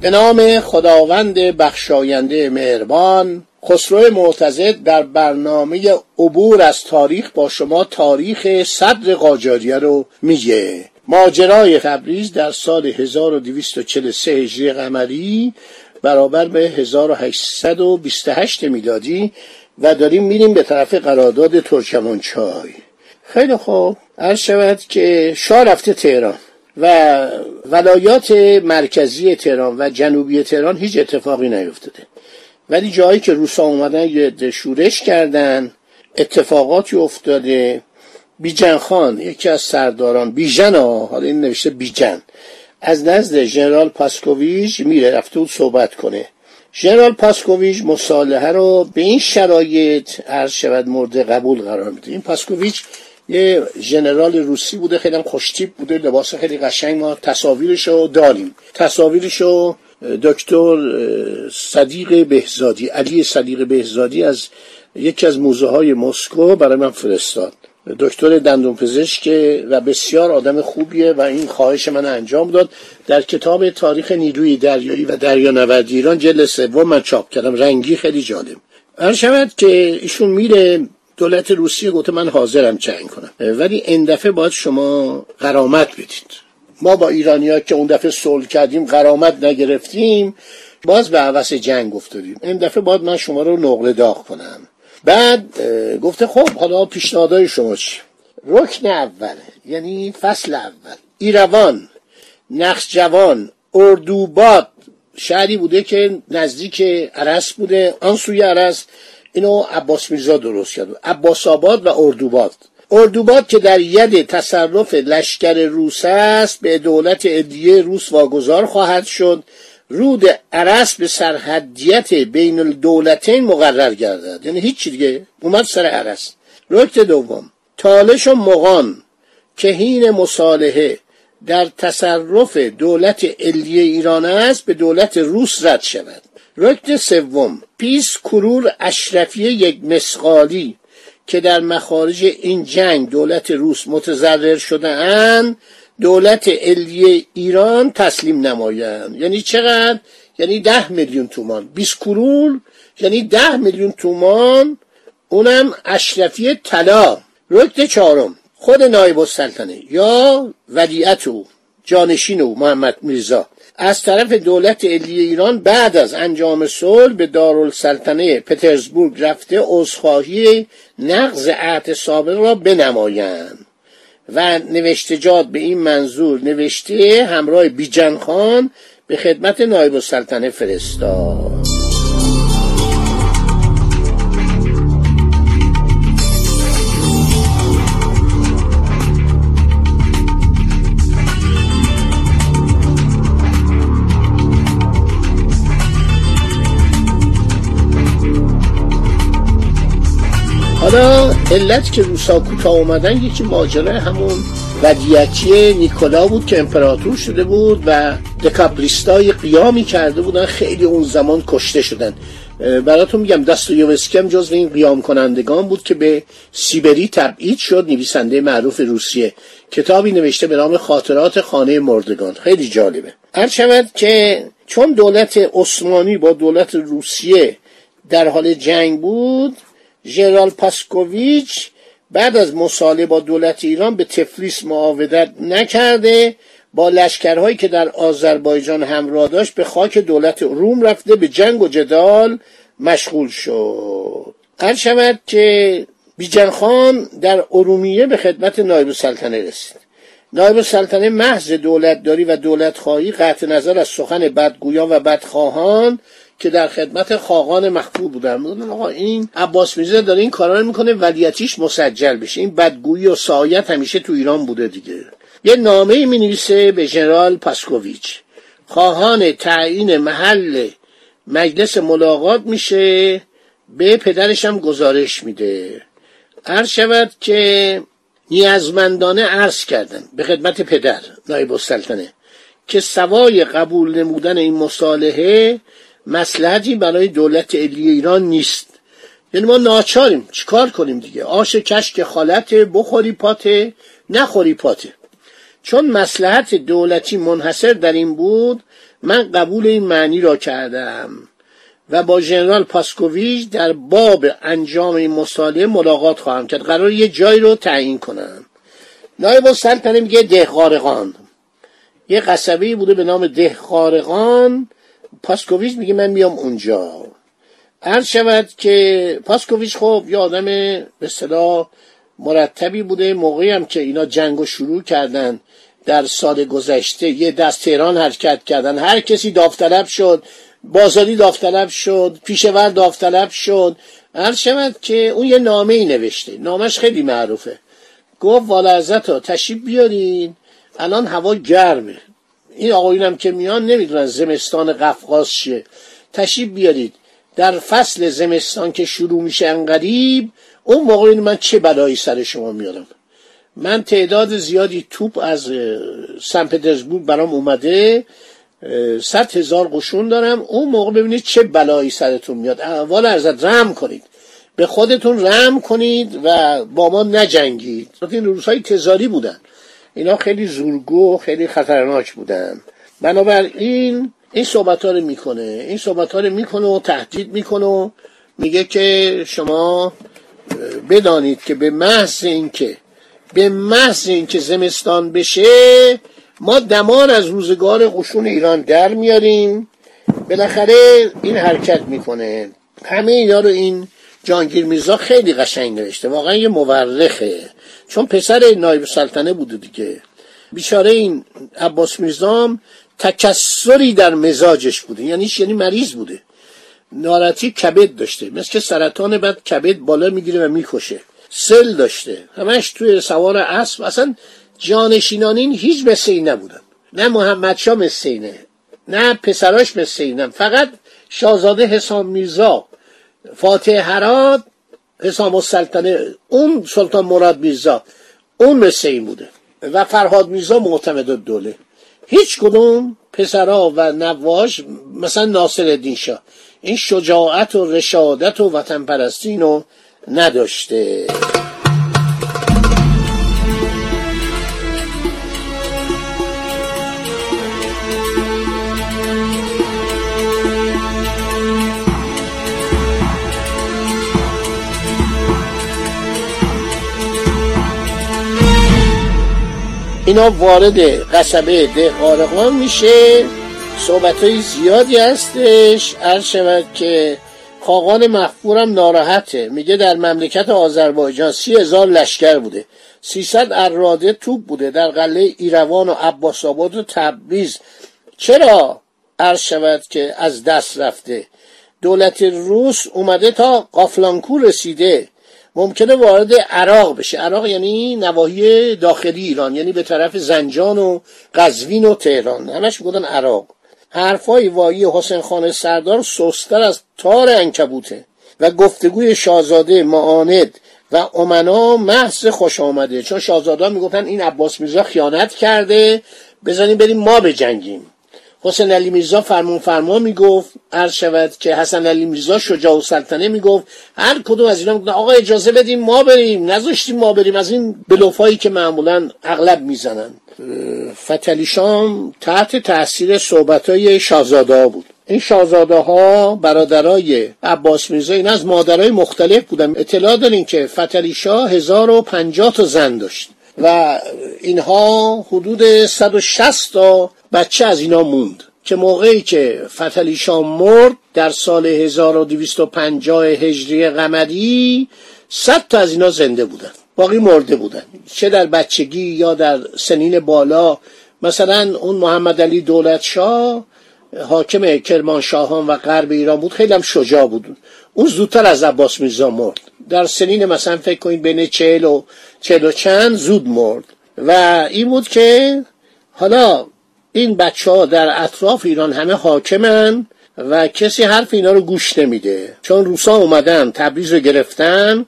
به نام خداوند بخشاینده مهربان خسرو معتزد در برنامه عبور از تاریخ با شما تاریخ صدر قاجاریه رو میگه. ماجرای تبریز در سال 1243 هجری قمری برابر به 1828 میلادی و داریم میریم به طرف قرارداد ترکمانچای. خیلی خوب. عرض شود که شاه رفته تهران. و ولایات مرکزی تهران و جنوبی تهران هیچ اتفاقی نیفتاده. ولی جایی که روسا اومدن یه شورش کردن اتفاقاتی افتاده. بیجن خان یکی از سرداران بیژن حالا این نوشته بیجن از نزد ژنرال پاسکوویچ میره رفته بود صحبت کنه. ژنرال پاسکوویچ مصالحه رو به این شرایط عرض شود مورد قبول قرار میده. این پاسکوویچ یه ژنرال روسی بوده خیلی هم خوشتیپ بوده لباس خیلی قشنگ ما تصاویرش رو داریم. تصاویرش رو دکتر صدیق بهزادی علی صدیق بهزادی از یکی از موزه های مسکو برای من فرستاد. دکتر دندون پزشک و بسیار آدم خوبیه و این خواهش من انجام داد. در کتاب تاریخ نیروی دریایی و دریانوردی ایران جلد سوم من چاپ کردم. رنگی خیلی جالب. هر شود که ایشون میره دولت روسیه گفته من حاضرم جنگ کنم. ولی این دفعه باید شما قرامت بدید. ما با ایرانیا که اون دفعه صلح کردیم قرامت نگرفتیم باز به عوض جنگ افتادیم. این دفعه باید من شما رو نقل داغ کنم. بعد گفته خب حالا پیشنهادهای شما چی؟ رکن اول یعنی فصل اول. ایروان نقش جوان اردوباد. شهری بوده که نزدیک عرس بوده. آن سوی عرس اینو عباس میرزا درست کرد. عباس آباد و اردوباد. اردوباد که در ید تصرف لشکر روس است به دولت ادیه روس واگذار خواهد شد. رود ارس به سرحدیت بین الدولتین مقرر گردد. یعنی هیچ دیگه. اومد سر ارس. رکن دوم. تالش و مغان که حین مصالحه در تصرف دولت علیه ایران است به دولت روس رد شود. رکن سوم بیست کرور اشرفی یک مثقالی که در مخارج این جنگ دولت روس متضرر شده اند دولت علیه ایران تسلیم نمایند. یعنی چقدر؟ یعنی ده میلیون تومان. 20 کرور یعنی ده میلیون تومان. اونم اشرفی طلا. رکن چهارم خود نایب السلطنه یا ولیعت او جانشین او محمد میرزا. از طرف دولت علیه ایران بعد از انجام صلح به دارالسلطنه پترزبورگ رفته عذرخواهی نقض عهد سابق را بنمایند. و نوشتجات به این منظور نوشته همراه بیجن خان به خدمت نایب السلطنه فرستاد. حالا علت که روسا کوتاه اومدن یکی ماجرای همون ودیعتی نیکولا بود که امپراتور شده بود و دکابریستای قیامی کرده بودن خیلی اون زمان کشته شدن. براتون میگم دستویوسکی هم جزو این قیام کنندگان بود که به سیبری تبعید شد نویسنده معروف روسیه. کتابی نوشته به نام خاطرات خانه مردگان. خیلی جالبه. هر شود که چون دولت عثمانی با دولت روسیه در حال جنگ بود ژنرال پاسکوویچ بعد از مصالحه با دولت ایران به تفلیس معاودت نکرده با لشکرهایی که در آذربایجان همراه داشت به خاک دولت روم رفته به جنگ و جدال مشغول شد. هر شود که بیجن خان در ارومیه به خدمت نایب سلطنه رسید. نایب سلطنه محض دولتداری و دولت خواهی قطع نظر از سخن بدگویان و بدخواهان که در خدمت خاقان مخفو بودن آقا این عباس میرزا داره این کارا رو می‌کنه ولیتیش مسجل بشه. این بدگویی و سایت همیشه تو ایران بوده دیگه. یه نامه می نویسه به ژنرال پاسکوویچ. خواهان تعیین محل مجلس ملاقات میشه به پدرش هم گزارش میده. عرض شود که نیازمندانه عرض کردن به خدمت پدر نایب السلطنه که سوای قبول نمودن این مصالحه مسلحتی برای دولت علی ایران نیست. یعنی ما ناچاریم. چیکار کنیم دیگه؟ آش کشک خالته بخوری پاته نخوری پاته چون مسلحت دولتی منحصر در این بود من قبول این معنی را کردم. و با ژنرال پاسکوویچ در باب انجام این مصالحه ملاقات خواهم کرد. قرار یه جایی رو تعیین کنم. نایب السلطنه میگه دهقارقان. یه قصبه بوده به نام دهقارقان. پاسکوویچ میگه من میام اونجا. عرض شود که پاسکوویچ خب یه آدم به صدا مرتبی بوده. موقعی هم که اینا جنگ شروع کردن در سال گذشته یه دست تهران حرکت کردن. هر کسی داوطلب شد بازاری داوطلب شد پیشور داوطلب شد. عرض شود که اون یه نامه ای نوشته. نامش خیلی معروفه. گفت والا ها تشریف بیارین. الان هوا گرمه. این آقایون که میان نمی‌دونن زمستان قفقاز چیه. تشریف بیارید. در فصل زمستان که شروع میشه انقریب اون موقع من چه بلایی سر شما میارم؟ من تعداد زیادی توپ از سن پترزبورگ برام اومده صد هزار قشون دارم. اون موقع ببینید چه بلایی سرتون میاد. اول ارزد رم کنید. به خودتون رم کنید و با ما نجنگید. این روزهای تزاری بودن. اینا خیلی زورگو خیلی خطرناک بودن. بنابراین این صحبت رو می‌کنه. این صحبت رو می‌کنه و تهدید می‌کنه و میگه که شما بدانید که به محض اینکه به محض اینکه زمستان بشه ما دمان از روزگار قشون ایران در میاریم. بالاخره این حرکت می‌کنه. همه اینا رو این جانگیر میرزا خیلی قشنگ نوشته. واقعا یه مورخه. چون پسر نایب سلطنه بوده دیگه. بیچاره این عباس میرزام تکسری در مزاجش بوده. یعنی یعنی مریض بوده. ناراتی کبد داشته. مثل که سرطان بعد کبد بالا می‌گیره و می‌کشه. سل داشته. همش توی سوار اسب. اصلا جانشینانین هیچ مثل این نبودن. نه محمد شا مثل اینه. نه پسراش مثل اینه فقط شاهزاده حسام میرزا فاتح هرات حسام السلطنه اون سلطان مراد میرزا اون مثل این بوده. و فرهاد میرزا معتمد دوله هیچ کدوم پسرا و نواش مثلا ناصر الدین شاه این شجاعت و رشادت و وطن پرستین رو نداشته. اینا وارد قصبه دهقارقان میشه. صحبت های زیادی هستش. شود که خاقان مخفورم ناراحته. میگه در مملکت آذربایجان سی هزار لشکر بوده. سیصد اراده توپ بوده. در قله ایروان و عباس آباد و تبریز. چرا عرض شود که از دست رفته؟ دولت روس اومده تا قافلانکو رسیده. ممکنه وارد عراق بشه. عراق یعنی نواحی داخلی ایران یعنی به طرف زنجان و قزوین و تهران. همش می‌گفتن عراق. حرفای وایی حسین خان سردار سستر از تار انکبوته و گفتگوی شاهزاده معاند و امنا محض خوش آمده. چون شاهزاده می‌گفتن این عباس میرزا خیانت کرده. بزنیم بریم ما بجنگیم. حسین علی میرزا فرمون فرما می‌گفت عرض شود که حسن علی میرزا شجاع و سلطنه می‌گفت. هر کدوم از اینا می‌گفتن آقا اجازه بدیم ما بریم. نذاشتیم ما بریم. از این بلوفایی که معمولا اغلب می‌زنن. فتلی شام تحت تاثیر صحبت های شاهزاده بود. این شاهزاده ها برادرای عباس میرزا این از مادرای مختلف بودن. اطلاع دارین که فتلی شاه 1050 تا زن داشت و اینها حدود 160 تا بچه از اینا موند که موقعی که فتلی شاه مرد در سال 1250 هجری قمری 100 تا از اینا زنده بودن باقی مرده بودن چه در بچگی یا در سنین بالا. مثلا اون محمد علی دولت شاه حاکم کرمانشاهان و غرب ایران بود خیلی هم شجاع بود. اون زودتر از عباس میرزا مرد. در سنین مثلا فکر کنید بین چهل و چهل و چند زود مرد. و این بود که حالا این بچه ها در اطراف ایران همه حاکمن و کسی حرف اینا رو گوش نمیده. چون روسا اومدن تبریز رو گرفتن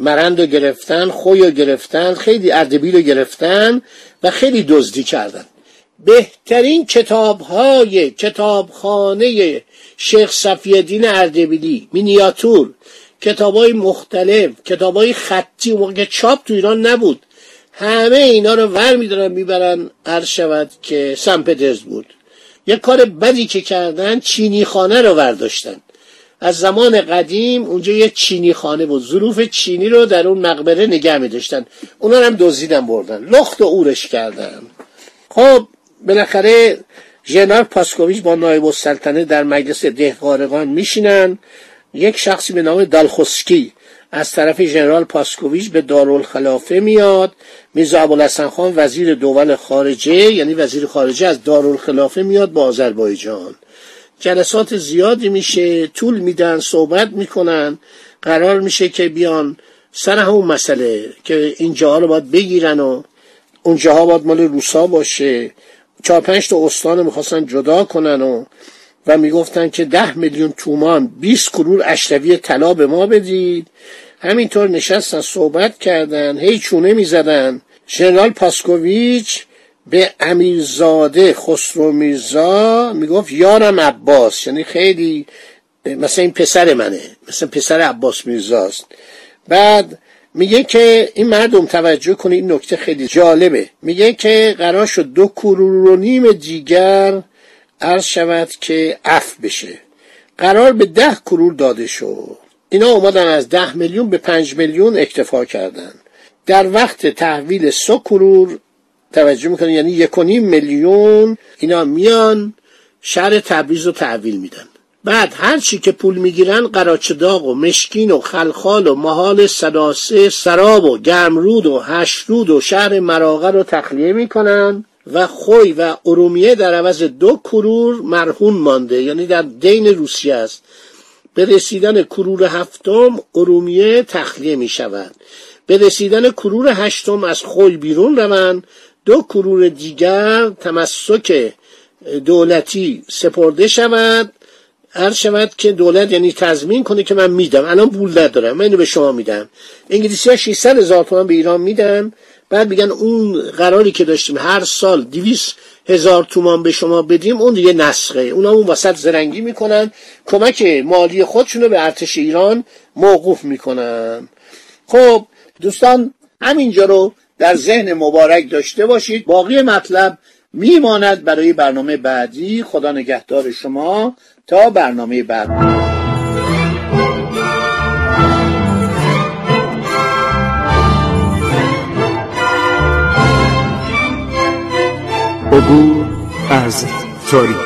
مرند رو گرفتن خوی رو گرفتن خیلی اردبیل رو گرفتن و خیلی دزدی کردن. بهترین کتاب های کتابخانه شیخ صفی اردبیلی مینیاتور کتاب های مختلف کتاب های خطی موقع که چاپ تو ایران نبود. همه اینا رو ور میدارن می‌برن هر شود که سن بود یه کار بدی که کردن چینی خانه رو ورداشتن. از زمان قدیم اونجا یه چینی خانه بود. ظروف چینی رو در اون مقبره نگه می داشتن اونا هم دزدیدن بردن. لخت و اورش کردن. خب بالاخره ژنرال پاسکوویچ با نایب السلطنه در مجلس دهقارگان میشینن. یک شخصی به نام دالخوسکی از طرف ژنرال پاسکوویچ به دارالخلافه میاد. میرزا ابوالحسن خان وزیر دول خارجه یعنی وزیر خارجه از دارالخلافه میاد با آذربایجان. جلسات زیادی میشه طول میدن صحبت می‌کنن. قرار میشه که بیان سر همون مسئله که اینجاها رو باید بگیرن و اونجاها باید مال روسا باشه. چهار پنج تا استان می‌خواستن جدا کنن و و می‌گفتن که ده میلیون تومان 20 کرور اشرفی طلا به ما بدید. همینطور نشستن صحبت کردن هی چونه می‌زدن. ژنرال پاسکوویچ به امیرزاده خسرو میرزا می‌گفت یارم عباس. یعنی خیلی مثلا این پسر منه. مثلا پسر عباس میرزاست. بعد میگه که این مردم توجه کنه این نکته خیلی جالبه. میگه که قرار شد دو کرور و نیم دیگر عرض شود که اف بشه. قرار به ده کرور داده شد. اینا اومدن از ده میلیون به پنج میلیون اکتفا کردن. در وقت تحویل سو کرور توجه می‌کنن یعنی یک میلیون اینا میان شهر تبریز رو تحویل میدن. بعد هر چی که پول می‌گیرن قراچداغ و مشکین و خلخال و محال سداسه سراب و گرمرود و هشرود و شهر مراغه رو تخلیه می‌کنن و خوی و ارومیه در عوض دو کرور مرهون مانده. یعنی در دین روسیه است. به رسیدن کرور هفتم ارومیه تخلیه می شود به رسیدن کرور هشتم از خوی بیرون روند. دو کرور دیگر تمسک دولتی سپرده شود. هر شود که دولت یعنی تضمین کنه که من میدم. الان پول ندارم. من اینو به شما میدم. انگلیسی ها 600 هزار تومان به ایران میدن. بعد میگن اون قراری که داشتیم هر سال 200 هزار تومان به شما بدیم اون دیگه نسخه. اونا اون وسط زرنگی می‌کنن. کمک مالی خودشونو به ارتش ایران موقوف می‌کنن. خب دوستان همینجا رو در ذهن مبارک داشته باشید. باقی مطلب میماند برای برنامه بعدی. خدا نگهدار شما تا برنامه بعد. عبور از تاریخ.